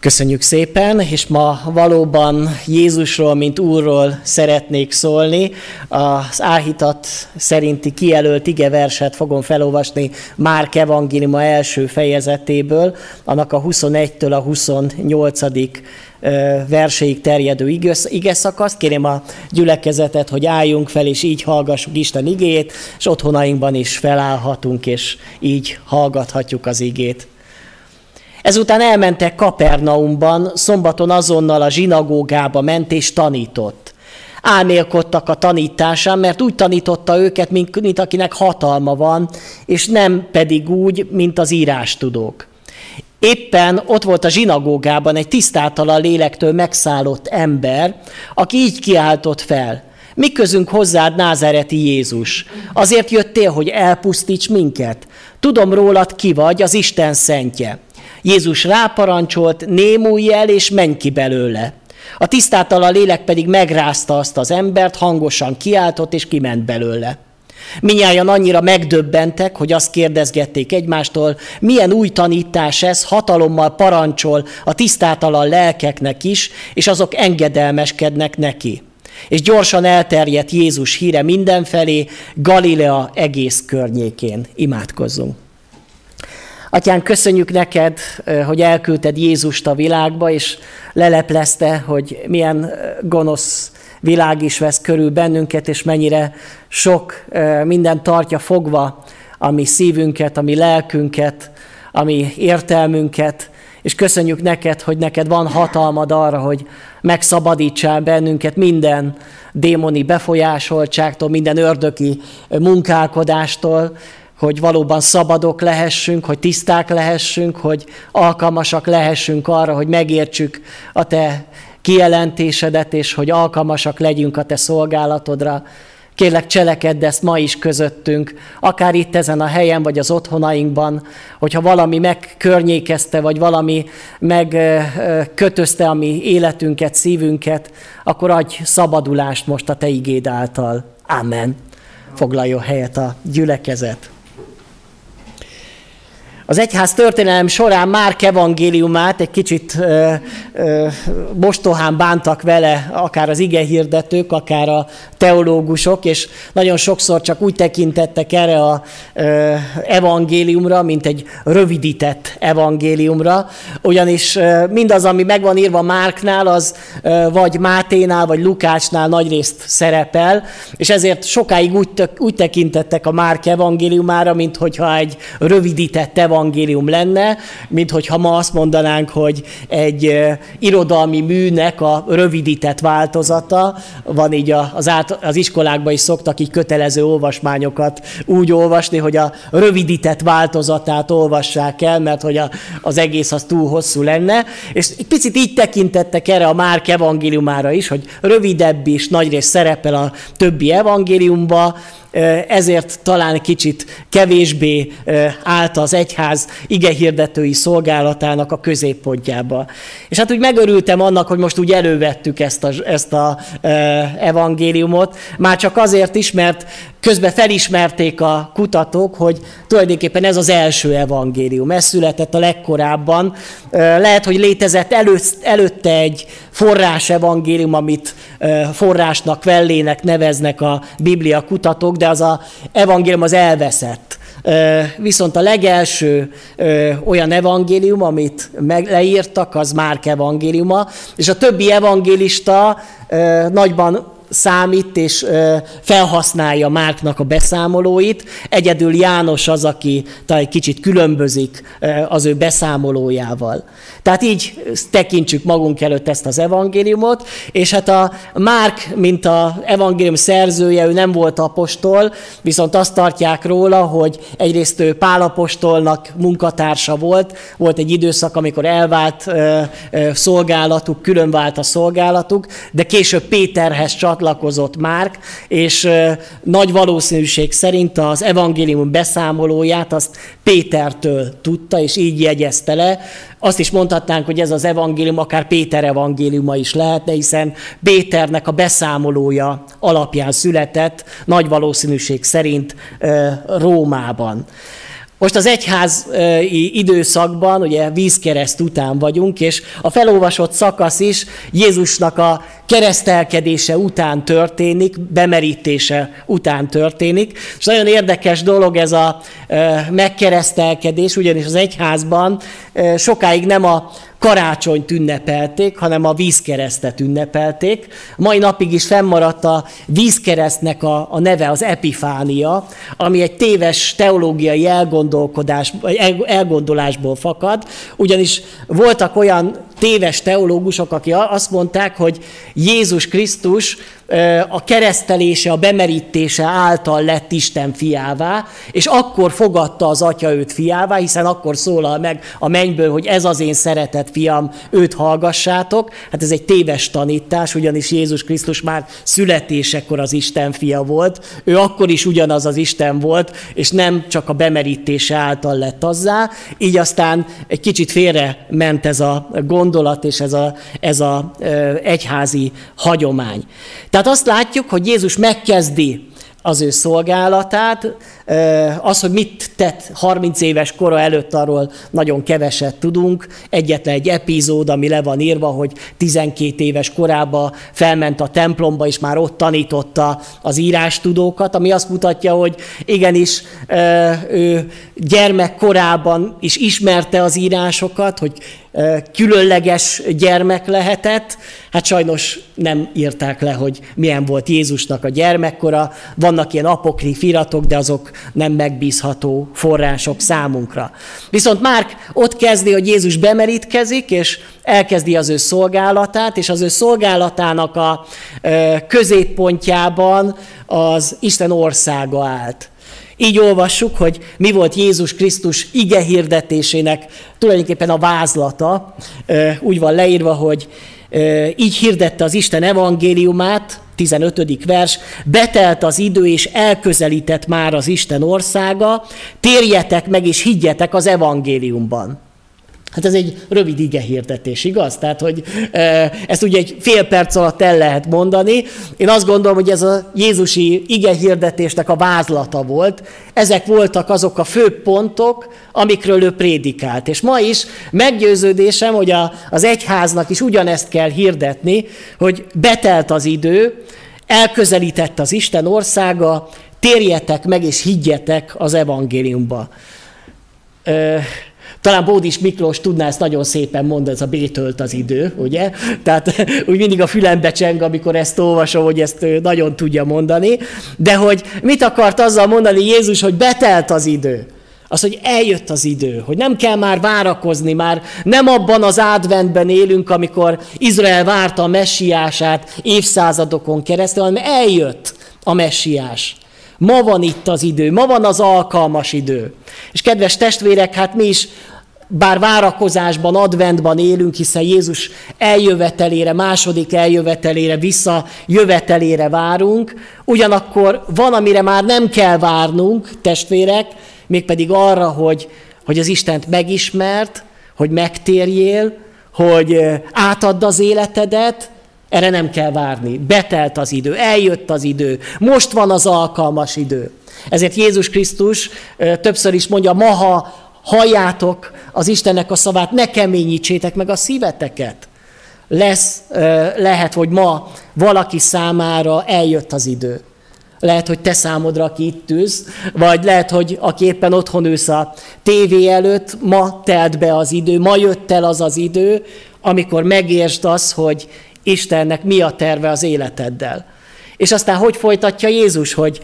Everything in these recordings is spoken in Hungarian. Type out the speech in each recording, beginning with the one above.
Köszönjük szépen, és ma valóban Jézusról, mint Úrról szeretnék szólni. Az áhítat szerinti kijelölt ige verset fogom felolvasni Márk evangéliuma első fejezetéből, annak a 21-től a 28 verseig terjedő ige szakaszt. Kérem a gyülekezetet, hogy álljunk fel, és így hallgassuk Isten igét, és otthonainkban is felállhatunk, és így hallgathatjuk az igét. Ezután elmentek Kapernaumban, szombaton azonnal a zsinagógába ment és tanított. Álmélkodtak a tanításán, mert úgy tanította őket, mint, mint akinek hatalma van, és nem pedig úgy, mint az írástudók. Éppen ott volt a zsinagógában egy tisztátalan lélektől megszállott ember, aki így kiáltott fel. Mi közünk hozzád, názereti Jézus? Azért jöttél, hogy elpusztíts minket? Tudom rólad ki vagy, az Isten szentje. Jézus ráparancsolt, némulj el és menj ki belőle. A tisztátalan lélek pedig megrázta azt az embert, hangosan kiáltott és kiment belőle. Minnyáján annyira megdöbbentek, hogy azt kérdezgették egymástól, milyen új tanítás ez, hatalommal parancsol a tisztátalan lelkeknek is, és azok engedelmeskednek neki. És gyorsan elterjedt Jézus híre mindenfelé, Galilea egész környékén. Imádkozzunk! Atyán, köszönjük neked, hogy elküldted Jézust a világba, és leleplezte, hogy milyen gonosz világ is vesz körül bennünket, és mennyire sok minden tartja fogva a mi szívünket, a mi lelkünket, a mi értelmünket, és köszönjük neked, hogy neked van hatalmad arra, hogy megszabadítsál bennünket minden démoni befolyásoltságtól, minden ördöki munkálkodástól, hogy valóban szabadok lehessünk, hogy tiszták lehessünk, hogy alkalmasak lehessünk arra, hogy megértsük a te kijelentésedet, és hogy alkalmasak legyünk a te szolgálatodra. Kérlek, cselekedd ezt ma is közöttünk, akár itt ezen a helyen, vagy az otthonainkban, hogyha valami megkörnyékezte, vagy valami megkötözte a mi életünket, szívünket, akkor adj szabadulást most a Te igéd által. Amen. Foglaljon helyet a gyülekezet. Az egyház történelem során már evangéliumát egy kicsit ö, ö, mostohán bántak vele, akár az ige hirdetők, akár a teológusok, és nagyon sokszor csak úgy tekintettek erre a evangéliumra, mint egy rövidített evangéliumra, ugyanis ö, mindaz, ami megvan írva Márknál, az ö, vagy Máténál, vagy Lukácsnál nagyrészt szerepel, és ezért sokáig úgy, tök, úgy tekintettek a Márk evangéliumára, mint hogyha egy rövidített evangélium evangélium lenne, mint hogyha ma azt mondanánk, hogy egy irodalmi műnek a rövidített változata, van így az, át, az iskolákban is szoktak így kötelező olvasmányokat úgy olvasni, hogy a rövidített változatát olvassák el, mert hogy a, az egész az túl hosszú lenne, és egy picit így tekintettek erre a Márk evangéliumára is, hogy rövidebb is, nagyrészt szerepel a többi evangéliumba, ezért talán kicsit kevésbé állt az egyház igehirdetői szolgálatának a középpontjába. És hát úgy megörültem annak, hogy most úgy elővettük ezt a, ezt a evangéliumot, már csak azért is, mert közben felismerték a kutatók, hogy tulajdonképpen ez az első evangélium. Ez született a legkorábban. Lehet, hogy létezett előtte egy forrás evangélium, amit forrásnak, vellének neveznek a Biblia kutatók, de az a evangélium az elveszett. Viszont a legelső olyan evangélium, amit leírtak, az Márk evangéliuma, és a többi evangélista nagyban számít és felhasználja Márknak a beszámolóit. Egyedül János az, aki talán egy kicsit különbözik az ő beszámolójával. Tehát így tekintsük magunk előtt ezt az evangéliumot, és hát a Márk, mint a evangélium szerzője, ő nem volt apostol, viszont azt tartják róla, hogy egyrészt ő Pálapostolnak munkatársa volt, volt egy időszak, amikor elvált szolgálatuk, különvált a szolgálatuk, de később Péterhez csat csatlakozott Márk, és nagy valószínűség szerint az evangélium beszámolóját azt Pétertől tudta, és így jegyezte le. Azt is mondhatnánk, hogy ez az evangélium akár Péter evangéliuma is lehetne, hiszen Péternek a beszámolója alapján született, nagy valószínűség szerint Rómában. Most az egyházi időszakban, ugye vízkereszt után vagyunk, és a felolvasott szakasz is Jézusnak a keresztelkedése után történik, bemerítése után történik. És nagyon érdekes dolog ez a megkeresztelkedés, ugyanis az egyházban sokáig nem a karácsonyt ünnepelték, hanem a vízkeresztet ünnepelték. Mai napig is fennmaradt a vízkeresztnek a, a neve, az epifánia, ami egy téves teológiai elgondolkodás, elgondolásból fakad, ugyanis voltak olyan téves teológusok, akik azt mondták, hogy Jézus Krisztus a keresztelése, a bemerítése által lett Isten fiává, és akkor fogadta az atya őt fiává, hiszen akkor szólal meg a mennyből, hogy ez az én szeretett fiam, őt hallgassátok. Hát ez egy téves tanítás, ugyanis Jézus Krisztus már születésekor az Isten fia volt. Ő akkor is ugyanaz az Isten volt, és nem csak a bemerítése által lett azzá. Így aztán egy kicsit félre ment ez a gondolat, és ez a, ez a egyházi hagyomány. Tehát azt látjuk, hogy Jézus megkezdi az ő szolgálatát. Az, hogy mit tett 30 éves kora előtt, arról nagyon keveset tudunk. Egyetlen egy epizód, ami le van írva, hogy 12 éves korában felment a templomba, és már ott tanította az írástudókat, ami azt mutatja, hogy igenis ő gyermekkorában is ismerte az írásokat, hogy különleges gyermek lehetett. Hát sajnos nem írták le, hogy milyen volt Jézusnak a gyermekkora. Vannak ilyen apokrif iratok, de azok nem megbízható források számunkra. Viszont Márk ott kezdi, hogy Jézus bemerítkezik, és elkezdi az ő szolgálatát, és az ő szolgálatának a középpontjában az Isten országa állt. Így olvassuk, hogy mi volt Jézus Krisztus ige hirdetésének tulajdonképpen a vázlata. Úgy van leírva, hogy így hirdette az Isten evangéliumát, 15. vers, betelt az idő, és elközelített már az Isten országa, térjetek meg és higgyetek az evangéliumban. Hát ez egy rövid ige hirdetés, igaz? Tehát, hogy ezt ugye egy fél perc alatt el lehet mondani. Én azt gondolom, hogy ez a Jézusi ige hirdetésnek a vázlata volt. Ezek voltak azok a fő pontok, amikről ő prédikált. És ma is meggyőződésem, hogy a, az egyháznak is ugyanezt kell hirdetni, hogy betelt az idő, elközelített az Isten országa, térjetek meg és higgyetek az evangéliumba. Talán Bódis Miklós tudná ezt nagyon szépen mondani, ez a B-tölt az idő, ugye? Tehát úgy mindig a fülembe cseng, amikor ezt olvasom, hogy ezt nagyon tudja mondani. De hogy mit akart azzal mondani Jézus, hogy betelt az idő? Az, hogy eljött az idő, hogy nem kell már várakozni, már nem abban az adventben élünk, amikor Izrael várta a messiását évszázadokon keresztül, hanem eljött a messiás. Ma van itt az idő, ma van az alkalmas idő. És kedves testvérek, hát mi is bár várakozásban, adventban élünk, hiszen Jézus eljövetelére, második eljövetelére, visszajövetelére várunk, ugyanakkor van, amire már nem kell várnunk, testvérek, mégpedig arra, hogy, hogy az Istent megismert, hogy megtérjél, hogy átadd az életedet, erre nem kell várni. Betelt az idő, eljött az idő, most van az alkalmas idő. Ezért Jézus Krisztus többször is mondja, ma ha halljátok az Istennek a szavát, ne keményítsétek meg a szíveteket. Lesz, lehet, hogy ma valaki számára eljött az idő. Lehet, hogy te számodra, aki itt ülsz, vagy lehet, hogy aki éppen otthon ülsz a tévé előtt, ma telt be az idő, ma jött el az az idő, amikor megértsd azt, hogy Istennek mi a terve az életeddel. És aztán hogy folytatja Jézus, hogy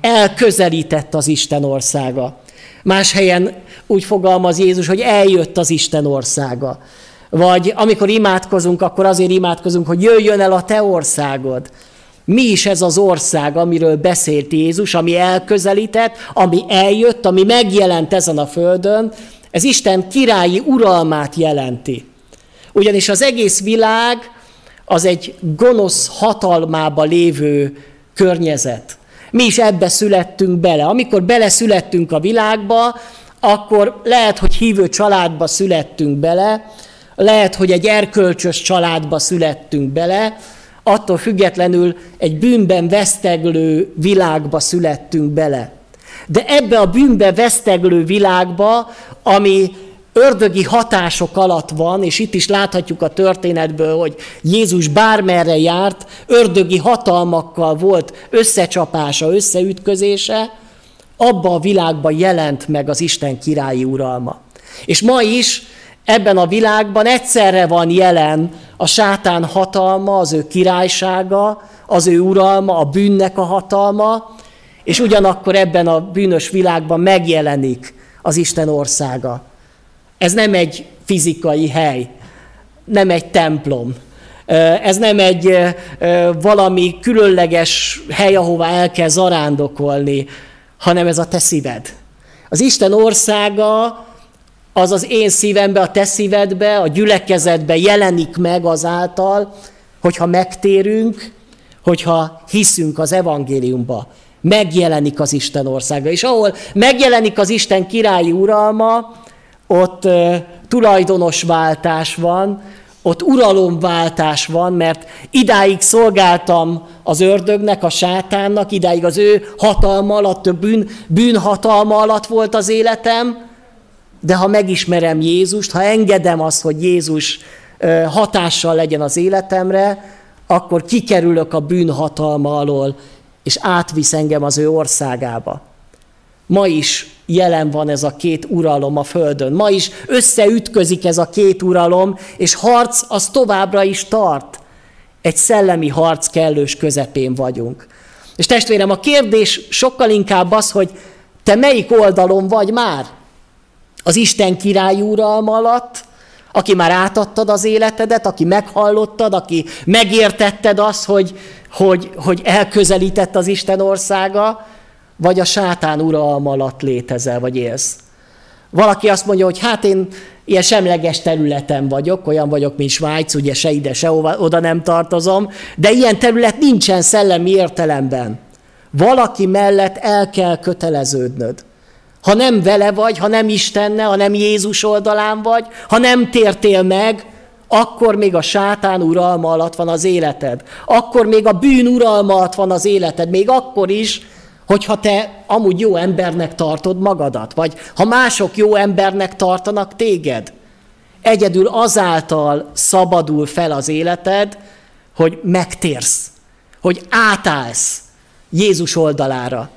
elközelített az Isten országa. Más helyen úgy fogalmaz Jézus, hogy eljött az Isten országa. Vagy amikor imádkozunk, akkor azért imádkozunk, hogy jöjjön el a te országod. Mi is ez az ország, amiről beszélt Jézus, ami elközelített, ami eljött, ami megjelent ezen a földön, ez Isten királyi uralmát jelenti. Ugyanis az egész világ az egy gonosz hatalmába lévő környezet. Mi is ebbe születtünk bele. Amikor beleszülettünk a világba, akkor lehet, hogy hívő családba születtünk bele, lehet, hogy egy erkölcsös családba születtünk bele, attól függetlenül egy bűnben veszteglő világba születtünk bele. De ebbe a bűnbe veszteglő világba, ami ördögi hatások alatt van, és itt is láthatjuk a történetből, hogy Jézus bármerre járt, ördögi hatalmakkal volt összecsapása, összeütközése, abba a világban jelent meg az Isten királyi uralma. És ma is ebben a világban egyszerre van jelen a sátán hatalma, az ő királysága, az ő uralma, a bűnnek a hatalma, és ugyanakkor ebben a bűnös világban megjelenik az Isten országa. Ez nem egy fizikai hely, nem egy templom, ez nem egy valami különleges hely, ahová el kell zarándokolni, hanem ez a te szíved. Az Isten országa az az én szívembe, a te szívedbe, a gyülekezetbe jelenik meg azáltal, hogyha megtérünk, hogyha hiszünk az evangéliumba. Megjelenik az Isten országa. És ahol megjelenik az Isten királyi uralma, ott tulajdonosváltás van, ott uralomváltás van, mert idáig szolgáltam az ördögnek, a sátánnak, idáig az ő hatalma alatt, a bűn, bűnhatalma alatt volt az életem, de ha megismerem Jézust, ha engedem azt, hogy Jézus hatással legyen az életemre, akkor kikerülök a bűnhatalma alól, és átvisz engem az ő országába. Ma is jelen van ez a két uralom a Földön. Ma is összeütközik ez a két uralom, és harc az továbbra is tart. Egy szellemi harc kellős közepén vagyunk. És testvérem, a kérdés sokkal inkább az, hogy te melyik oldalon vagy már? Az Isten király uralma alatt, aki már átadtad az életedet, aki meghallottad, aki megértetted azt, hogy, hogy, hogy elközelített az Isten országa, vagy a sátán uralma alatt létezel, vagy élsz. Valaki azt mondja, hogy hát én ilyen semleges területen vagyok, olyan vagyok, mint Svájc, ugye se ide, se oda nem tartozom, de ilyen terület nincsen szellemi értelemben. Valaki mellett el kell köteleződnöd. Ha nem vele vagy, ha nem Istenne, ha nem Jézus oldalán vagy, ha nem tértél meg, akkor még a sátán uralma alatt van az életed. Akkor még a bűn uralma alatt van az életed. Még akkor is, hogyha te amúgy jó embernek tartod magadat, vagy ha mások jó embernek tartanak téged. Egyedül azáltal szabadul fel az életed, hogy megtérsz, hogy átállsz Jézus oldalára.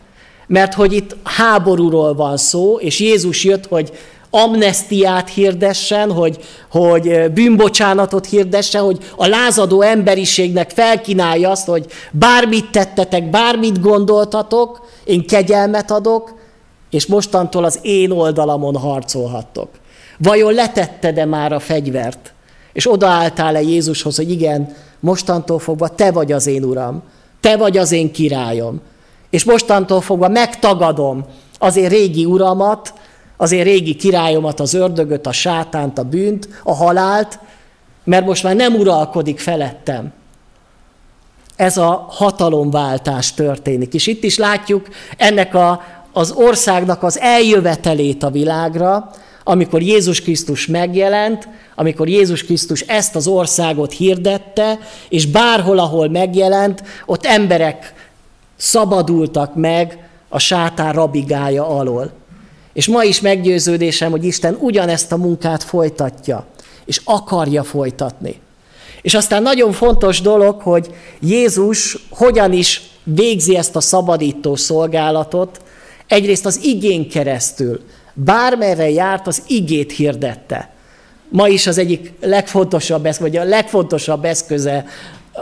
Mert hogy itt háborúról van szó, és Jézus jött, hogy amnestiát hirdessen, hogy, hogy bűnbocsánatot hirdessen, hogy a lázadó emberiségnek felkínálja azt, hogy bármit tettetek, bármit gondoltatok, én kegyelmet adok, és mostantól az én oldalamon harcolhattok. Vajon letetted-e már a fegyvert? És odaálltál-e Jézushoz, hogy igen, mostantól fogva te vagy az én uram, te vagy az én királyom. És mostantól fogva megtagadom az én régi uramat, az én régi királyomat, az ördögöt, a sátánt, a bűnt, a halált, mert most már nem uralkodik felettem. Ez a hatalomváltás történik. És itt is látjuk ennek a, az országnak az eljövetelét a világra, amikor Jézus Krisztus megjelent, amikor Jézus Krisztus ezt az országot hirdette, és bárhol, ahol megjelent, ott emberek szabadultak meg a sátán rabigája alól. És ma is meggyőződésem, hogy Isten ugyanezt a munkát folytatja, és akarja folytatni. És aztán nagyon fontos dolog, hogy Jézus hogyan is végzi ezt a szabadító szolgálatot, egyrészt az igén keresztül. Bármerre járt, az igét hirdette. Ma is az egyik legfontosabb, vagy a legfontosabb eszköze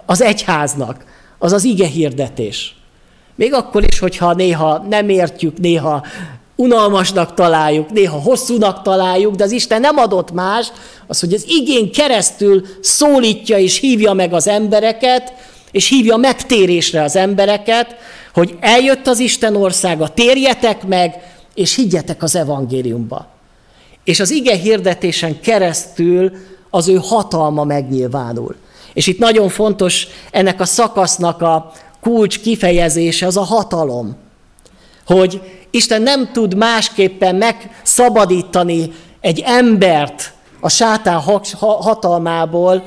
az egyháznak, az az ige hirdetés. Még akkor is, hogyha néha nem értjük, néha unalmasnak találjuk, néha hosszúnak találjuk, de az Isten nem adott más, az, hogy az igén keresztül szólítja és hívja meg az embereket, és hívja megtérésre az embereket, hogy eljött az Isten országa, térjetek meg, és higgyetek az evangéliumba. És az ige hirdetésen keresztül az ő hatalma megnyilvánul. És itt nagyon fontos ennek a szakasznak a kulcs kifejezése, az a hatalom. Hogy Isten nem tud másképpen megszabadítani egy embert a sátán hatalmából,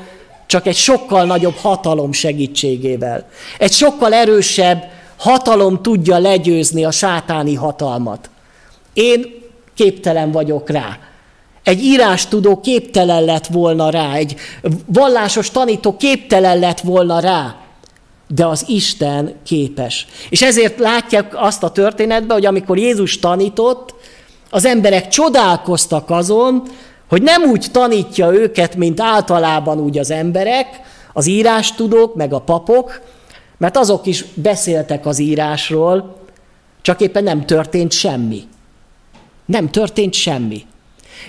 csak egy sokkal nagyobb hatalom segítségével. Egy sokkal erősebb hatalom tudja legyőzni a sátáni hatalmat. Én képtelen vagyok rá. Egy írás tudó képtelen lett volna rá, egy vallásos tanító képtelen lett volna rá, de az Isten képes. És ezért látják azt a történetben, hogy amikor Jézus tanított, az emberek csodálkoztak azon, hogy nem úgy tanítja őket, mint általában úgy az emberek, az írástudók, meg a papok, mert azok is beszéltek az írásról, csak éppen nem történt semmi. Nem történt semmi.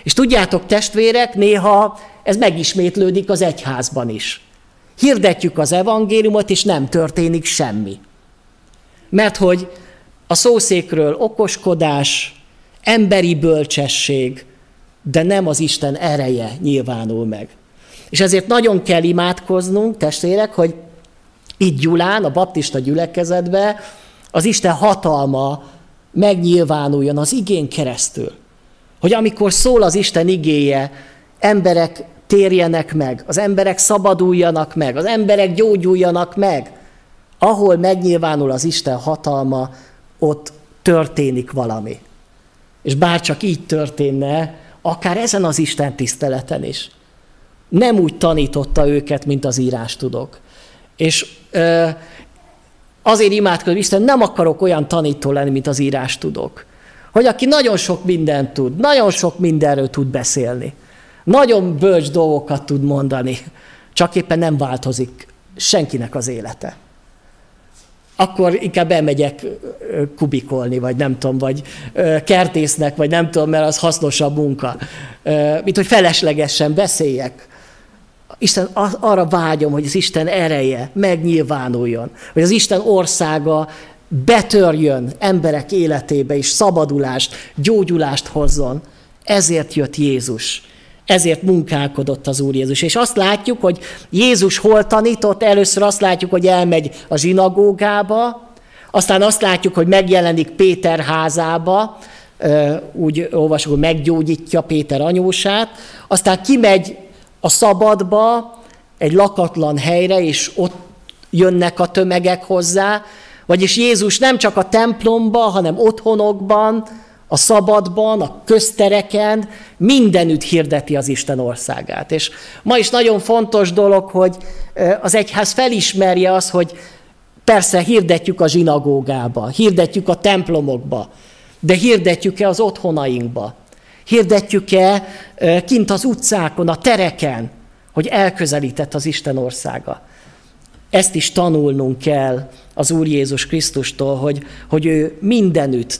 És tudjátok, testvérek, néha ez megismétlődik az egyházban is. Hirdetjük az evangéliumot, és nem történik semmi. Mert hogy a szószékről okoskodás, emberi bölcsesség, de nem az Isten ereje nyilvánul meg. És ezért nagyon kell imádkoznunk, testvérek, hogy itt Gyulán, a baptista gyülekezetbe az Isten hatalma megnyilvánuljon az igén keresztül. Hogy amikor szól az Isten igéje, emberek térjenek meg, az emberek szabaduljanak meg, az emberek gyógyuljanak meg. Ahol megnyilvánul az Isten hatalma, ott történik valami. És bár csak így történne, akár ezen az Isten tiszteleten is. Nem úgy tanította őket, mint az írás tudok. És ö, azért imádkozom, Isten, nem akarok olyan tanító lenni, mint az írás tudok. Hogy aki nagyon sok mindent tud, nagyon sok mindenről tud beszélni, nagyon bölcs dolgokat tud mondani, csak éppen nem változik senkinek az élete. Akkor inkább elmegyek kubikolni, vagy nem tudom, vagy kertésznek, vagy nem tudom, mert az hasznosabb munka. Mint hogy feleslegesen beszéljek. Isten, arra vágyom, hogy az Isten ereje megnyilvánuljon, hogy az Isten országa betörjön emberek életébe, és szabadulást, gyógyulást hozzon. Ezért jött Jézus. Ezért munkálkodott az Úr Jézus. És azt látjuk, hogy Jézus hol tanított, először azt látjuk, hogy elmegy a zsinagógába, aztán azt látjuk, hogy megjelenik Péter házába, úgy olvasok, hogy meggyógyítja Péter anyósát, aztán kimegy a szabadba, egy lakatlan helyre, és ott jönnek a tömegek hozzá, vagyis Jézus nem csak a templomban, hanem otthonokban, a szabadban, a köztereken, mindenütt hirdeti az Isten országát. És ma is nagyon fontos dolog, hogy az egyház felismerje az, hogy persze hirdetjük a zsinagógába, hirdetjük a templomokba, de hirdetjük-e az otthonainkba? Hirdetjük-e kint az utcákon, a tereken, hogy elközelített az Isten országa? Ezt is tanulnunk kell az Úr Jézus Krisztustól, hogy, hogy ő mindenütt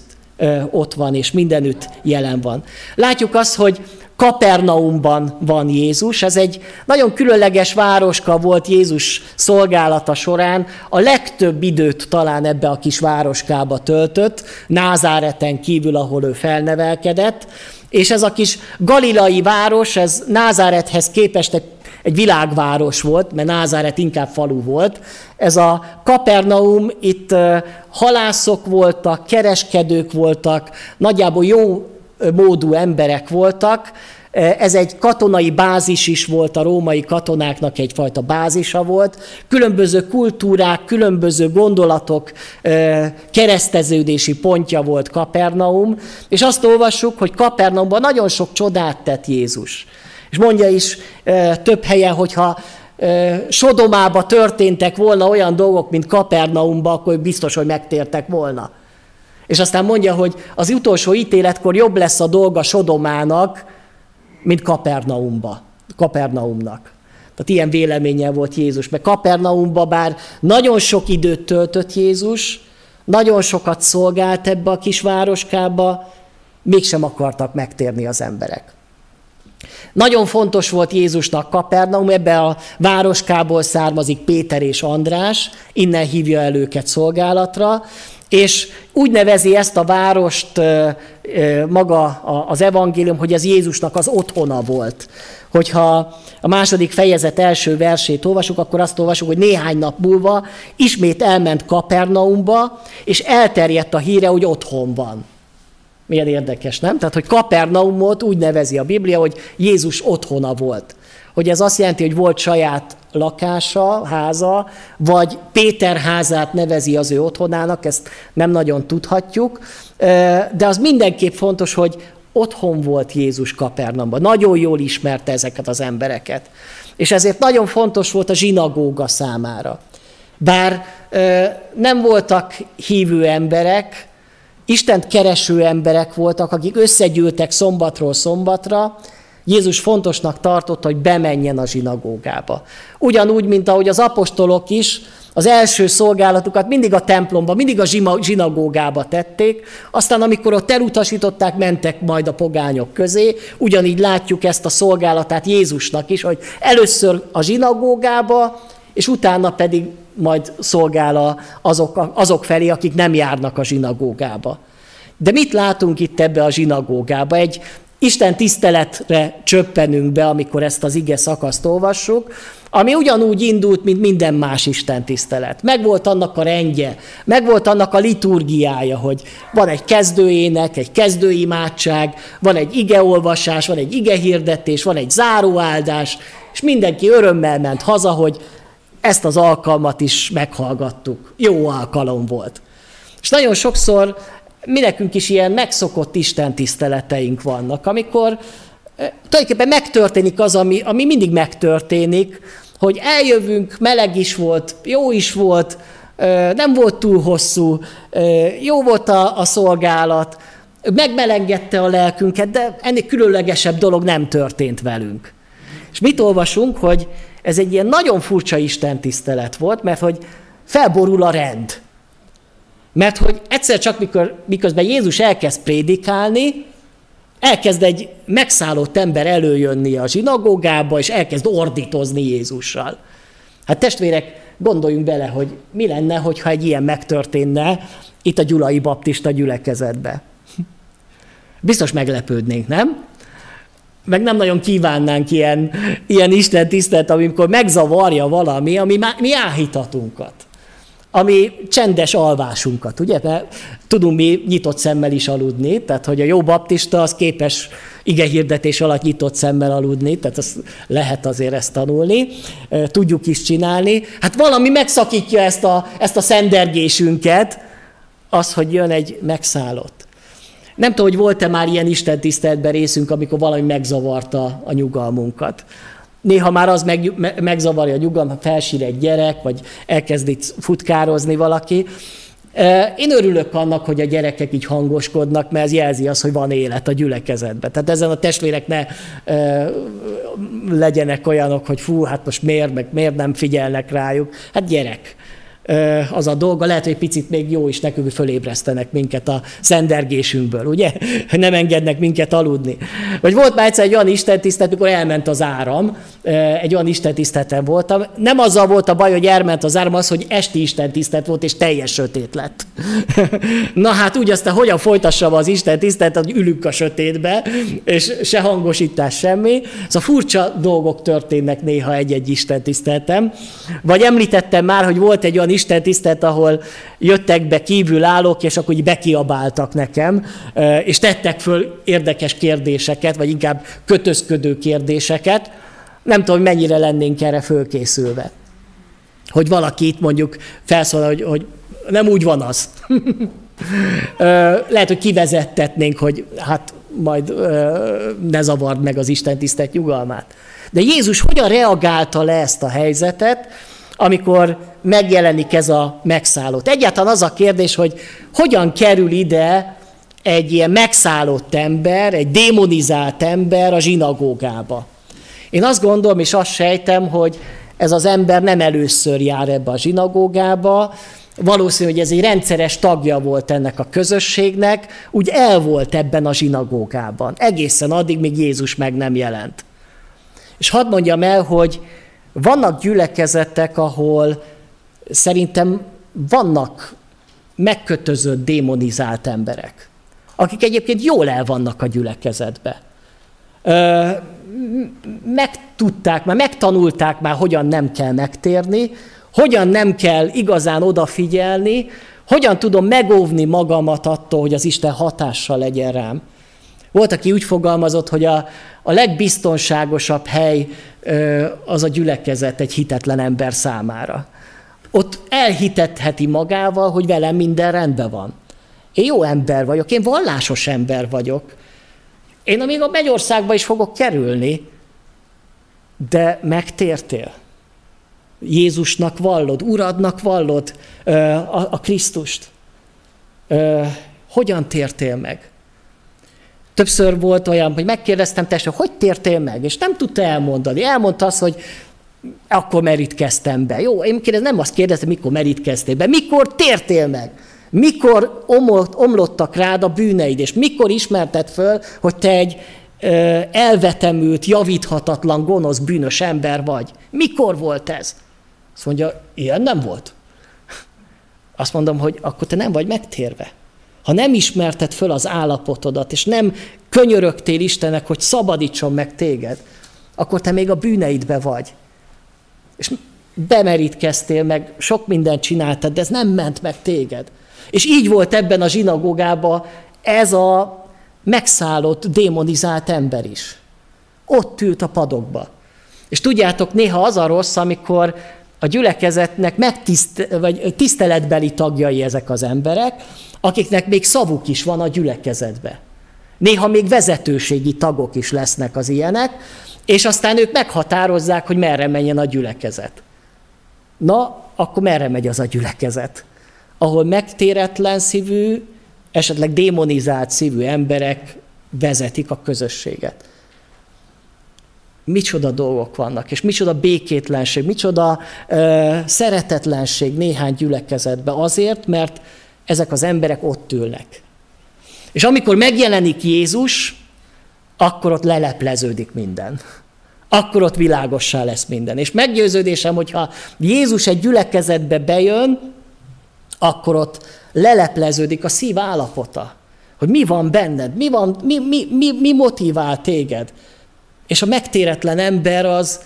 ott van, és mindenütt jelen van. Látjuk azt, hogy Kapernaumban van Jézus, ez egy nagyon különleges városka volt Jézus szolgálata során, a legtöbb időt talán ebbe a kis városkába töltött, Názáreten kívül, ahol ő felnevelkedett, és ez a kis galilai város, ez Názárethez képest egy egy világváros volt, mert Názáret inkább falu volt. Ez a Kapernaum, itt halászok voltak, kereskedők voltak, nagyjából jó módú emberek voltak, ez egy katonai bázis is volt, a római katonáknak egyfajta bázisa volt. Különböző kultúrák, különböző gondolatok kereszteződési pontja volt Kapernaum, és azt olvassuk, hogy Kapernaumban nagyon sok csodát tett Jézus. És mondja is több helyen, hogyha Sodomába történtek volna olyan dolgok, mint Kapernaumba, akkor biztos, hogy megtértek volna. És aztán mondja, hogy az utolsó ítéletkor jobb lesz a dolga Sodomának, mint Kapernaumba, Kapernaumnak. Tehát ilyen véleménye volt Jézus. Mert Kapernaumba bár nagyon sok időt töltött Jézus, nagyon sokat szolgált ebbe a kis városkába, mégsem akartak megtérni az emberek. Nagyon fontos volt Jézusnak Kapernaum, ebbe a városkából származik Péter és András, innen hívja el őket szolgálatra, és úgy nevezi ezt a várost maga az evangélium, hogy ez Jézusnak az otthona volt. Hogyha a második fejezet első versét olvasjuk, akkor azt olvasjuk, hogy néhány nap múlva ismét elment Kapernaumba, és elterjedt a híre, hogy otthon van. Milyen érdekes, nem? Tehát, hogy Kapernaumot úgy nevezi a Biblia, hogy Jézus otthona volt. hogy ez azt jelenti, hogy volt saját lakása, háza, vagy Péter házát nevezi az ő otthonának, ezt nem nagyon tudhatjuk, de az mindenképp fontos, hogy otthon volt Jézus Kapernamban. Nagyon jól ismerte ezeket az embereket. És ezért nagyon fontos volt a zsinagóga számára. Bár nem voltak hívő emberek, Istent kereső emberek voltak, akik összegyűltek szombatról szombatra, Jézus fontosnak tartotta, hogy bemenjen a zsinagógába. Ugyanúgy, mint ahogy az apostolok is az első szolgálatukat mindig a templomba, mindig a zsinagógába tették, aztán amikor ott elutasították, mentek majd a pogányok közé, ugyanígy látjuk ezt a szolgálatát Jézusnak is, hogy először a zsinagógába, és utána pedig majd szolgál azok, azok felé, akik nem járnak a zsinagógába. De mit látunk itt ebbe a zsinagógába? Egy Isten tiszteletre csöppenünk be, amikor ezt az ige szakaszt olvassuk, ami ugyanúgy indult, mint minden más Isten tisztelet. Megvolt annak a rendje, megvolt annak a liturgiája, hogy van egy kezdőének, egy kezdőimádság, van egy igeolvasás, van egy igehirdetés, van egy záróáldás, és mindenki örömmel ment haza, hogy ezt az alkalmat is meghallgattuk. Jó alkalom volt. És nagyon sokszor mi nekünk is ilyen megszokott Isten tiszteleteink vannak, amikor tulajdonképpen megtörténik az, ami, ami mindig megtörténik, hogy eljövünk, meleg is volt, jó is volt, nem volt túl hosszú, jó volt a, a szolgálat, megmelengedte a lelkünket, de ennél különlegesebb dolog nem történt velünk. És mit olvasunk, hogy ez egy ilyen nagyon furcsa Isten tisztelet volt, mert hogy felborul a rend. Mert hogy egyszer csak, mikor, miközben Jézus elkezd prédikálni, elkezd egy megszállott ember előjönni a zsinagógába, és elkezd ordítozni Jézussal. Hát testvérek, gondoljunk bele, hogy mi lenne, hogyha egy ilyen megtörténne itt a Gyulai Baptista gyülekezetbe. Biztos meglepődnénk, nem? Meg nem nagyon kívánnánk ilyen, ilyen Isten tisztelt, amikor megzavarja valami, ami mi áhítatunkat ami csendes alvásunkat, ugye? Mert tudunk mi nyitott szemmel is aludni, tehát hogy a jó baptista az képes igehirdetés alatt nyitott szemmel aludni, tehát az lehet azért ezt tanulni, tudjuk is csinálni. Hát valami megszakítja ezt a, ezt a szendergésünket, az, hogy jön egy megszállott. Nem tudom, hogy volt-e már ilyen Isten tiszteletben részünk, amikor valami megzavarta a nyugalmunkat. Néha már az meg, megzavarja a nyugalmat, felsír egy gyerek, vagy elkezd itt futkározni valaki. Én örülök annak, hogy a gyerekek így hangoskodnak, mert ez jelzi azt, hogy van élet a gyülekezetben. Tehát ezen a testvérek ne e, legyenek olyanok, hogy fú, hát most miért, meg miért nem figyelnek rájuk. Hát gyerek az a dolga. Lehet, hogy picit még jó is nekünk, fölébresztenek minket a szendergésünkből, ugye? Nem engednek minket aludni. Vagy volt már egyszer egy olyan istentisztet, mikor elment az áram, egy olyan istentiszteten voltam. Nem azzal volt a baj, hogy elment az áram, az, hogy esti istentisztet volt, és teljes sötét lett. Na hát úgy aztán hogyan folytassam az istentisztet, hogy ülünk a sötétbe, és se hangosítás, semmi. Szóval furcsa dolgok történnek néha egy-egy istentiszteltem. Vagy említettem már, hogy volt egy olyan Isten tisztelt, ahol jöttek be kívülállók, és akkor így bekiabáltak nekem, és tettek föl érdekes kérdéseket, vagy inkább kötözködő kérdéseket. Nem tudom, hogy mennyire lennénk erre fölkészülve. Hogy valaki itt mondjuk felszólal, hogy, hogy nem úgy van az. Lehet, hogy kivezettetnénk, hogy hát majd ne zavard meg az Isten tisztelt nyugalmát. De Jézus hogyan reagálta le ezt a helyzetet? Amikor megjelenik ez a megszállott. Egyáltalán az a kérdés, hogy hogyan kerül ide egy ilyen megszállott ember, egy démonizált ember a zsinagógába. Én azt gondolom, és azt sejtem, hogy ez az ember nem először jár ebbe a zsinagógába, valószínű, hogy ez egy rendszeres tagja volt ennek a közösségnek, úgy el volt ebben a zsinagógában, egészen addig, míg Jézus meg nem jelent. És hadd mondjam el, hogy vannak gyülekezetek, ahol szerintem vannak megkötözött, démonizált emberek, akik egyébként jól el vannak a gyülekezetbe. Megtudták már, megtanulták már, hogyan nem kell megtérni, hogyan nem kell igazán odafigyelni, hogyan tudom megóvni magamat attól, hogy az Isten hatással legyen rám. Volt, aki úgy fogalmazott, hogy a, a legbiztonságosabb hely az a gyülekezet egy hitetlen ember számára. Ott elhitetheti magával, hogy velem minden rendben van. Én jó ember vagyok, én vallásos ember vagyok. Én még a Megyországba is fogok kerülni, de megtértél. Jézusnak vallod, Uradnak vallod a, a Krisztust. Hogyan tértél meg? Többször volt olyan, hogy megkérdeztem testvére, hogy tértél meg? És nem tudta elmondani. Elmondta azt, hogy akkor merítkeztem be. Jó, én kérdez, nem azt kérdeztem, mikor merítkeztél be, mikor tértél meg? Mikor omlott, omlottak rád a bűneid, és mikor ismerted föl, hogy te egy ö, elvetemült, javíthatatlan, gonosz, bűnös ember vagy? Mikor volt ez? Azt mondja, ilyen nem volt. Azt mondom, hogy akkor te nem vagy megtérve. Ha nem ismerted föl az állapotodat, és nem könyörögtél Istennek, hogy szabadítson meg téged, akkor te még a bűneidbe vagy. És bemerítkeztél, meg sok mindent csináltad, de ez nem ment meg téged. És így volt ebben a zsinagógában ez a megszállott, démonizált ember is. Ott ült a padokba. És tudjátok, néha az a rossz, amikor a gyülekezetnek megtiszt, vagy tiszteletbeli tagjai ezek az emberek, akiknek még szavuk is van a gyülekezetbe. Néha még vezetőségi tagok is lesznek az ilyenek, és aztán ők meghatározzák, hogy merre menjen a gyülekezet. Na, akkor merre megy az a gyülekezet? Ahol megtéretlen szívű, esetleg démonizált szívű emberek vezetik a közösséget micsoda dolgok vannak, és micsoda békétlenség, micsoda ö, szeretetlenség néhány gyülekezetben azért, mert ezek az emberek ott ülnek. És amikor megjelenik Jézus, akkor ott lelepleződik minden. Akkor ott világossá lesz minden. És meggyőződésem, hogyha Jézus egy gyülekezetbe bejön, akkor ott lelepleződik a szív állapota. Hogy mi van benned, mi, van, mi, mi, mi, mi motivál téged. És a megtéretlen ember az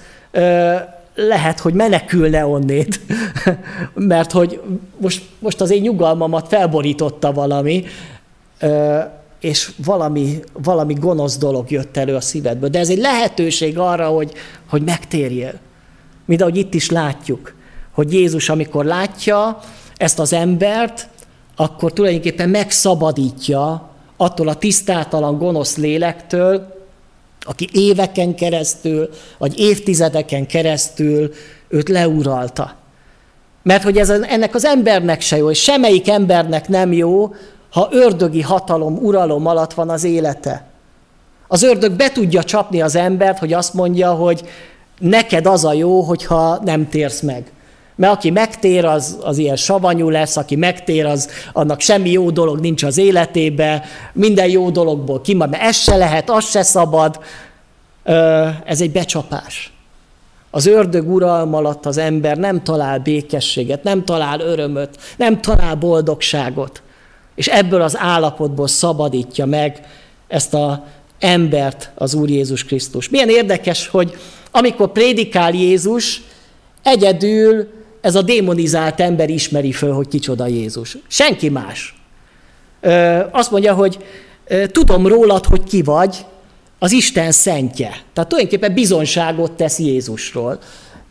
lehet, hogy menekülne onnét, mert hogy most, most az én nyugalmamat felborította valami, és valami, valami gonosz dolog jött elő a szívedből. De ez egy lehetőség arra, hogy, hogy megtérjél. Mint ahogy itt is látjuk, hogy Jézus, amikor látja ezt az embert, akkor tulajdonképpen megszabadítja attól a tisztátalan, gonosz lélektől, aki éveken keresztül, vagy évtizedeken keresztül őt leuralta. Mert hogy ez ennek az embernek se jó, és semmelyik embernek nem jó, ha ördögi hatalom, uralom alatt van az élete. Az ördög be tudja csapni az embert, hogy azt mondja, hogy neked az a jó, hogyha nem térsz meg. Mert aki megtér, az, az ilyen savanyú lesz, aki megtér, az, annak semmi jó dolog nincs az életébe, minden jó dologból kimar, mert ez se lehet, az se szabad. Ez egy becsapás. Az ördög uralma alatt az ember nem talál békességet, nem talál örömöt, nem talál boldogságot. És ebből az állapotból szabadítja meg ezt az embert az Úr Jézus Krisztus. Milyen érdekes, hogy amikor prédikál Jézus, egyedül ez a démonizált ember ismeri föl, hogy kicsoda Jézus. Senki más. Ö, azt mondja, hogy tudom rólad, hogy ki vagy, az Isten szentje. Tehát tulajdonképpen bizonságot tesz Jézusról.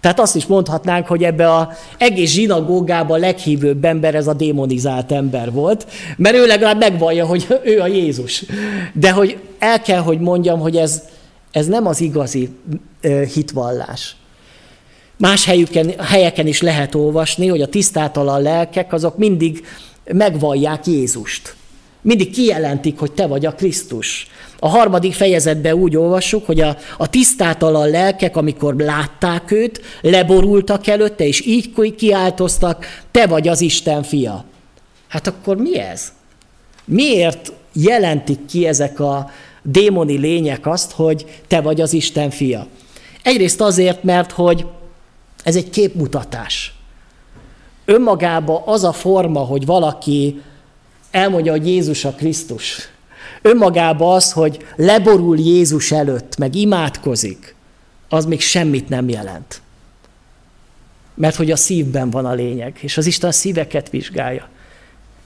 Tehát azt is mondhatnánk, hogy ebbe az egész zsinagógában a leghívőbb ember ez a démonizált ember volt, mert ő legalább megvallja, hogy ő a Jézus. De hogy el kell, hogy mondjam, hogy ez, ez nem az igazi hitvallás. Más helyüken, helyeken is lehet olvasni, hogy a tisztátalan lelkek azok mindig megvallják Jézust. Mindig kijelentik, hogy te vagy a Krisztus. A harmadik fejezetben úgy olvassuk, hogy a, a tisztátalan lelkek, amikor látták őt, leborultak előtte, és így kiáltoztak, te vagy az Isten fia. Hát akkor mi ez? Miért jelentik ki ezek a démoni lények azt, hogy te vagy az Isten fia? Egyrészt azért, mert hogy ez egy képmutatás. Önmagában az a forma, hogy valaki elmondja, hogy Jézus a Krisztus, önmagában az, hogy leborul Jézus előtt, meg imádkozik, az még semmit nem jelent. Mert hogy a szívben van a lényeg, és az Isten szíveket vizsgálja.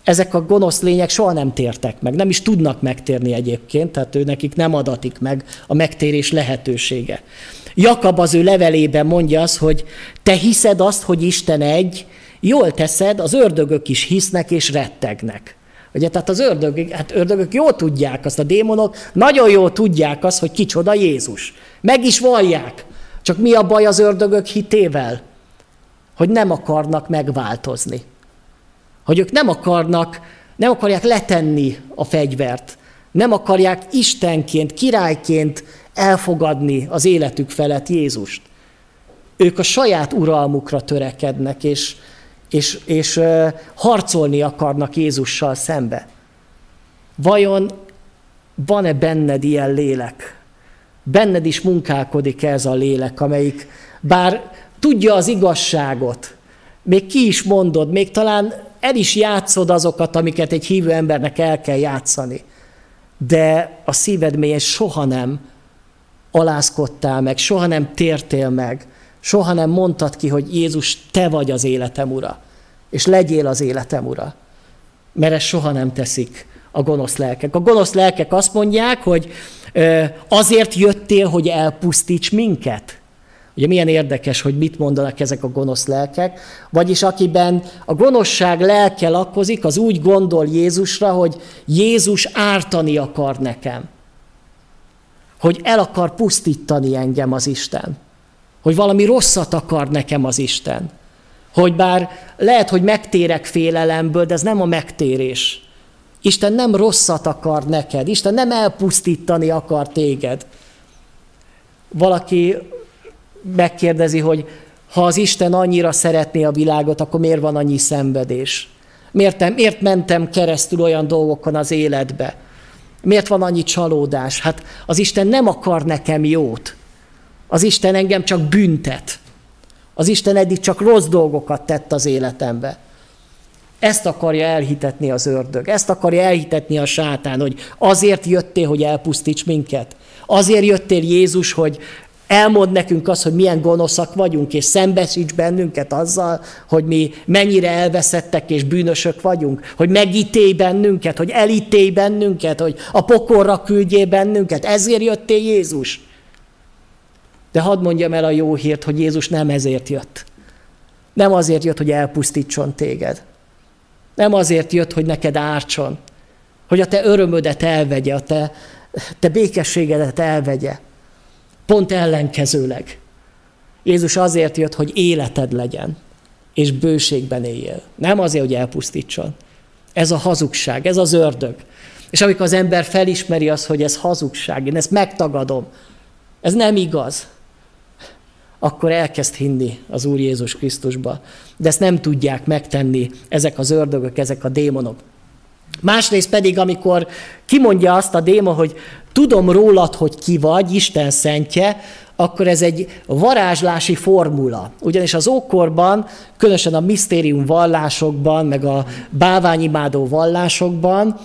ezek a gonosz lények soha nem tértek meg, nem is tudnak megtérni egyébként, tehát ő nekik nem adatik meg a megtérés lehetősége. Jakab az ő levelében mondja azt, hogy te hiszed azt, hogy Isten egy, jól teszed, az ördögök is hisznek és rettegnek. Ugye, tehát az ördögök, hát ördögök jól tudják azt, a démonok nagyon jól tudják azt, hogy kicsoda Jézus. Meg is vallják. Csak mi a baj az ördögök hitével? Hogy nem akarnak megváltozni. Hogy ők nem akarnak, nem akarják letenni a fegyvert. Nem akarják Istenként, királyként elfogadni az életük felett Jézust. Ők a saját uralmukra törekednek, és, és, és harcolni akarnak Jézussal szembe. Vajon van-e benned ilyen lélek? Benned is munkálkodik ez a lélek, amelyik bár tudja az igazságot, még ki is mondod, még talán el is játszod azokat, amiket egy hívő embernek el kell játszani. De a szíved mélyen soha nem alázkodtál meg, soha nem tértél meg, soha nem mondtad ki, hogy Jézus, te vagy az életem ura, és legyél az életem ura. Mert ezt soha nem teszik a gonosz lelkek. A gonosz lelkek azt mondják, hogy azért jöttél, hogy elpusztíts minket. Ugye milyen érdekes, hogy mit mondanak ezek a gonosz lelkek. Vagyis akiben a gonoszság lelke lakozik, az úgy gondol Jézusra, hogy Jézus ártani akar nekem. Hogy el akar pusztítani engem az Isten. Hogy valami rosszat akar nekem az Isten. Hogy bár lehet, hogy megtérek félelemből, de ez nem a megtérés. Isten nem rosszat akar neked, Isten nem elpusztítani akar téged. Valaki megkérdezi, hogy ha az Isten annyira szeretné a világot, akkor miért van annyi szenvedés? Miért, miért mentem keresztül olyan dolgokon az életbe? Miért van annyi csalódás? Hát az Isten nem akar nekem jót. Az Isten engem csak büntet. Az Isten eddig csak rossz dolgokat tett az életembe. Ezt akarja elhitetni az ördög, ezt akarja elhitetni a sátán, hogy azért jöttél, hogy elpusztíts minket. Azért jöttél Jézus, hogy elmond nekünk azt, hogy milyen gonoszak vagyunk, és szembesíts bennünket azzal, hogy mi mennyire elveszettek és bűnösök vagyunk, hogy megítélj bennünket, hogy elítélj bennünket, hogy a pokorra küldjél bennünket. Ezért jöttél Jézus. De hadd mondjam el a jó hírt, hogy Jézus nem ezért jött. Nem azért jött, hogy elpusztítson téged. Nem azért jött, hogy neked ártson, hogy a te örömödet elvegye, a te, te békességedet elvegye. Pont ellenkezőleg. Jézus azért jött, hogy életed legyen, és bőségben éljél. Nem azért, hogy elpusztítson. Ez a hazugság, ez az ördög. És amikor az ember felismeri azt, hogy ez hazugság, én ezt megtagadom, ez nem igaz, akkor elkezd hinni az Úr Jézus Krisztusba. De ezt nem tudják megtenni ezek az ördögök, ezek a démonok. Másrészt pedig, amikor kimondja azt a démon, hogy tudom rólad, hogy ki vagy, Isten szentje, akkor ez egy varázslási formula. Ugyanis az ókorban, különösen a misztérium vallásokban, meg a báványimádó vallásokban,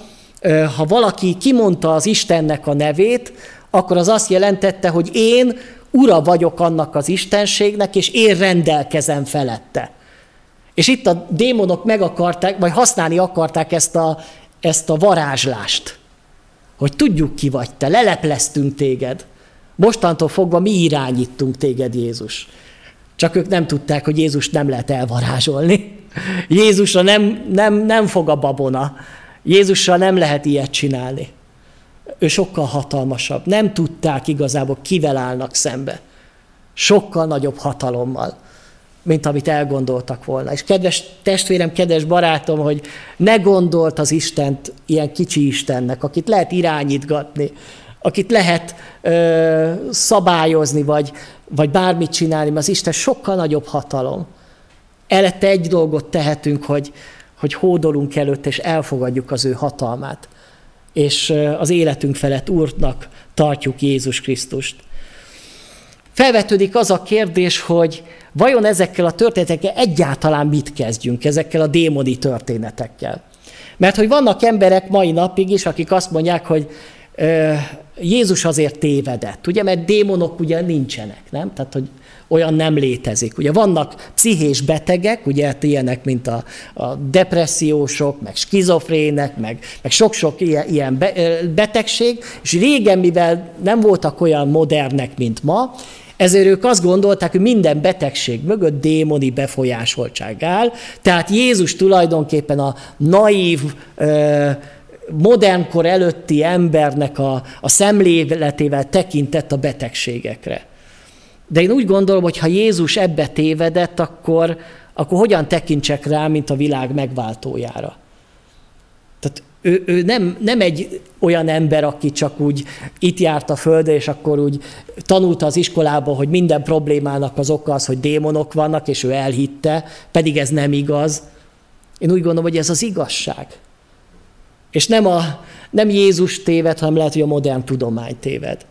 ha valaki kimondta az Istennek a nevét, akkor az azt jelentette, hogy én ura vagyok annak az istenségnek, és én rendelkezem felette. És itt a démonok meg akarták, vagy használni akarták ezt a, ezt a varázslást, hogy tudjuk ki vagy te, lelepleztünk téged. Mostantól fogva mi irányítunk téged, Jézus. Csak ők nem tudták, hogy Jézus nem lehet elvarázsolni. Jézusra nem, nem, nem fog a babona. Jézussal nem lehet ilyet csinálni ő sokkal hatalmasabb. Nem tudták igazából, kivel állnak szembe. Sokkal nagyobb hatalommal, mint amit elgondoltak volna. És kedves testvérem, kedves barátom, hogy ne gondolt az Istent ilyen kicsi Istennek, akit lehet irányítgatni, akit lehet ö, szabályozni, vagy, vagy bármit csinálni, mert az Isten sokkal nagyobb hatalom. Elette egy dolgot tehetünk, hogy, hogy hódolunk előtt, és elfogadjuk az ő hatalmát és az életünk felett Úrnak tartjuk Jézus Krisztust. Felvetődik az a kérdés, hogy vajon ezekkel a történetekkel egyáltalán mit kezdjünk, ezekkel a démoni történetekkel. Mert hogy vannak emberek mai napig is, akik azt mondják, hogy Jézus azért tévedett, ugye, mert démonok ugye nincsenek, nem? Tehát, hogy olyan nem létezik. Ugye vannak pszichés betegek, ugye hát ilyenek, mint a, a depressziósok, meg skizofrének, meg, meg sok-sok ilyen, ilyen be, betegség, és régen, mivel nem voltak olyan modernek, mint ma, ezért ők azt gondolták, hogy minden betegség mögött démoni befolyásoltság áll, tehát Jézus tulajdonképpen a naív, modernkor előtti embernek a, a szemléletével tekintett a betegségekre. De én úgy gondolom, hogy ha Jézus ebbe tévedett, akkor, akkor hogyan tekintsek rá, mint a világ megváltójára? Tehát ő, ő nem, nem egy olyan ember, aki csak úgy itt járt a földre, és akkor úgy tanulta az iskolában, hogy minden problémának az oka az, hogy démonok vannak, és ő elhitte, pedig ez nem igaz. Én úgy gondolom, hogy ez az igazság. És nem, a, nem Jézus téved, hanem lehet, hogy a modern tudomány téved.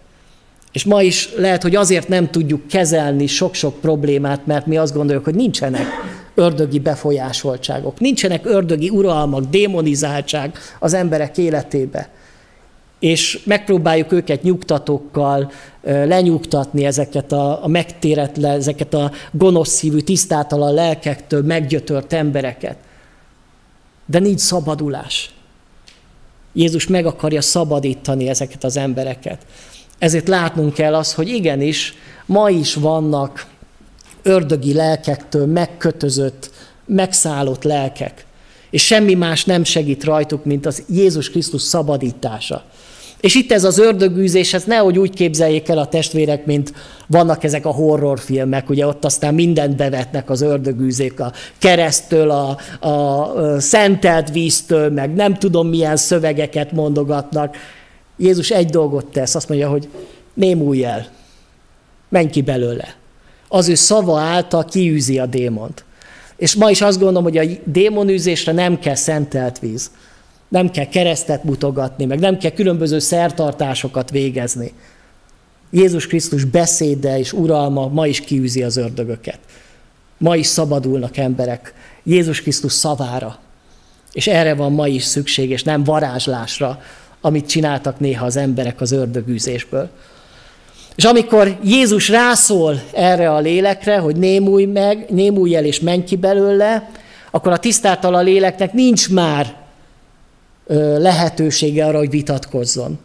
És ma is lehet, hogy azért nem tudjuk kezelni sok-sok problémát, mert mi azt gondoljuk, hogy nincsenek ördögi befolyásoltságok, nincsenek ördögi uralmak, démonizáltság az emberek életébe. És megpróbáljuk őket nyugtatókkal lenyugtatni ezeket a, a megtéretlen, ezeket a gonosz szívű, tisztátalan lelkektől meggyötört embereket. De nincs szabadulás. Jézus meg akarja szabadítani ezeket az embereket. Ezért látnunk kell azt, hogy igenis, ma is vannak ördögi lelkektől megkötözött, megszállott lelkek. És semmi más nem segít rajtuk, mint az Jézus Krisztus szabadítása. És itt ez az ördögűzés, ez nehogy úgy képzeljék el a testvérek, mint vannak ezek a horrorfilmek, ugye ott aztán mindent bevetnek az ördögűzék, a keresztől, a, a, szentelt víztől, meg nem tudom milyen szövegeket mondogatnak. Jézus egy dolgot tesz, azt mondja, hogy némulj el, menj ki belőle. Az ő szava által kiűzi a démont. És ma is azt gondolom, hogy a démonűzésre nem kell szentelt víz. Nem kell keresztet mutogatni, meg nem kell különböző szertartásokat végezni. Jézus Krisztus beszéde és uralma ma is kiűzi az ördögöket. Ma is szabadulnak emberek Jézus Krisztus szavára. És erre van ma is szükség, és nem varázslásra, amit csináltak néha az emberek az ördögűzésből. És amikor Jézus rászól erre a lélekre, hogy némulj meg, némulj el és menj ki belőle, akkor a tisztátalan léleknek nincs már lehetősége arra, hogy vitatkozzon,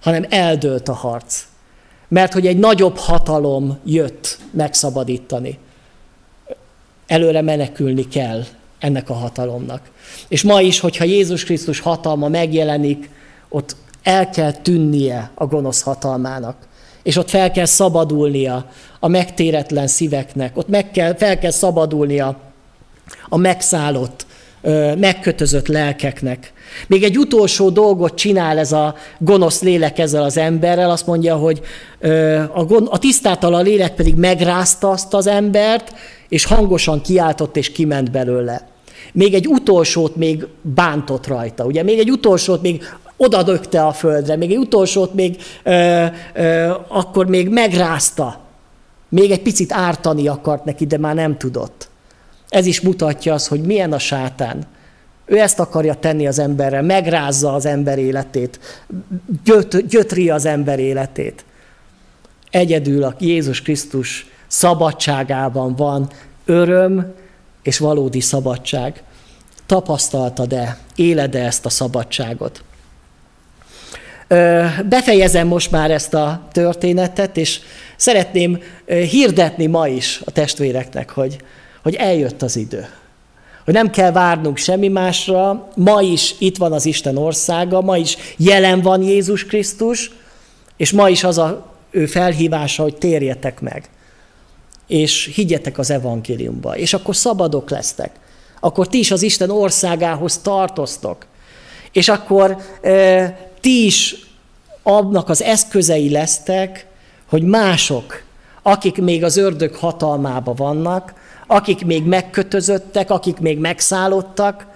hanem eldőlt a harc. Mert hogy egy nagyobb hatalom jött megszabadítani. Előre menekülni kell ennek a hatalomnak. És ma is, hogyha Jézus Krisztus hatalma megjelenik, ott el kell tűnnie a gonosz hatalmának. És ott fel kell szabadulnia a megtéretlen szíveknek, ott meg kell, fel kell szabadulnia a megszállott, megkötözött lelkeknek. Még egy utolsó dolgot csinál ez a gonosz lélek ezzel az emberrel, azt mondja, hogy a tisztátalan lélek pedig megrázta azt az embert, és hangosan kiáltott és kiment belőle. Még egy utolsót még bántott rajta, ugye? Még egy utolsót még odadökte a földre, még egy utolsót még ö, ö, akkor még megrázta. Még egy picit ártani akart neki, de már nem tudott. Ez is mutatja azt, hogy milyen a sátán. Ő ezt akarja tenni az emberre, megrázza az ember életét, gyöt, gyötri az ember életét. Egyedül a Jézus Krisztus szabadságában van öröm és valódi szabadság. Tapasztaltad-e, éled-e ezt a szabadságot? Befejezem most már ezt a történetet, és szeretném hirdetni ma is a testvéreknek, hogy, hogy eljött az idő. Hogy nem kell várnunk semmi másra, ma is itt van az Isten országa, ma is jelen van Jézus Krisztus, és ma is az a ő felhívása, hogy térjetek meg, és higgyetek az evangéliumba, és akkor szabadok lesztek. Akkor ti is az Isten országához tartoztok. És akkor e, ti is annak az eszközei lesztek, hogy mások, akik még az ördög hatalmába vannak, akik még megkötözöttek, akik még megszállottak,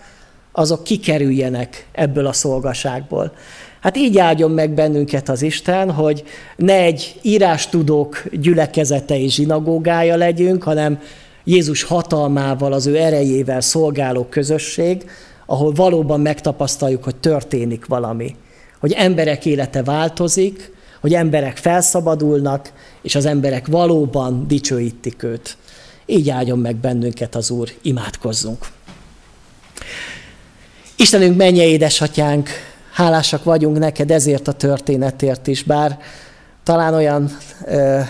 azok kikerüljenek ebből a szolgaságból. Hát így áldjon meg bennünket az Isten, hogy ne egy írástudók gyülekezete és zsinagógája legyünk, hanem Jézus hatalmával, az ő erejével szolgáló közösség, ahol valóban megtapasztaljuk, hogy történik valami. Hogy emberek élete változik, hogy emberek felszabadulnak, és az emberek valóban dicsőítik őt. Így áldjon meg bennünket az Úr, imádkozzunk. Istenünk, menje édesatyánk, hálásak vagyunk neked ezért a történetért is, bár talán olyan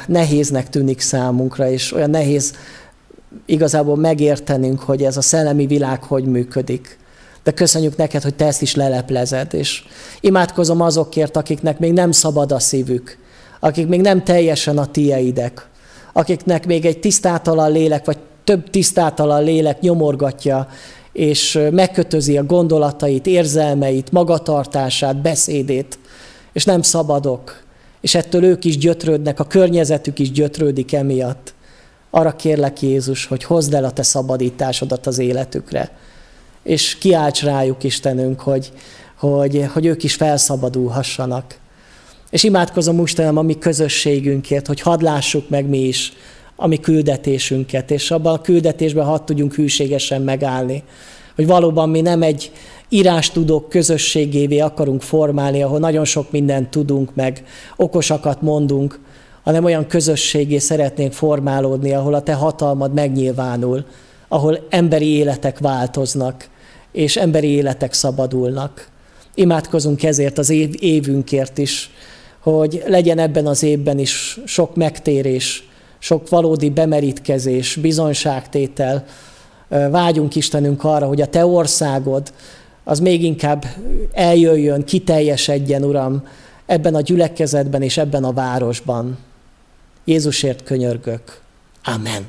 nehéznek tűnik számunkra, és olyan nehéz igazából megértenünk, hogy ez a szellemi világ hogy működik. De köszönjük neked, hogy te ezt is leleplezed, és imádkozom azokért, akiknek még nem szabad a szívük, akik még nem teljesen a tieidek, akiknek még egy tisztátalan lélek, vagy több tisztátalan lélek nyomorgatja, és megkötözi a gondolatait, érzelmeit, magatartását, beszédét, és nem szabadok, és ettől ők is gyötrődnek, a környezetük is gyötrődik emiatt. Arra kérlek Jézus, hogy hozd el a te szabadításodat az életükre, és kiálts rájuk Istenünk, hogy, hogy, hogy ők is felszabadulhassanak. És imádkozom Istenem a mi közösségünkért, hogy hadd lássuk meg mi is a mi küldetésünket, és abban a küldetésben hadd tudjunk hűségesen megállni. Hogy valóban mi nem egy írástudók közösségévé akarunk formálni, ahol nagyon sok mindent tudunk, meg okosakat mondunk, hanem olyan közösségé szeretnénk formálódni, ahol a te hatalmad megnyilvánul, ahol emberi életek változnak, és emberi életek szabadulnak. Imádkozunk ezért az év, évünkért is, hogy legyen ebben az évben is sok megtérés, sok valódi bemerítkezés, bizonyságtétel. Vágyunk Istenünk arra, hogy a Te országod az még inkább eljöjjön, kiteljesedjen, Uram, ebben a gyülekezetben és ebben a városban. Jézusért könyörgök. Amen.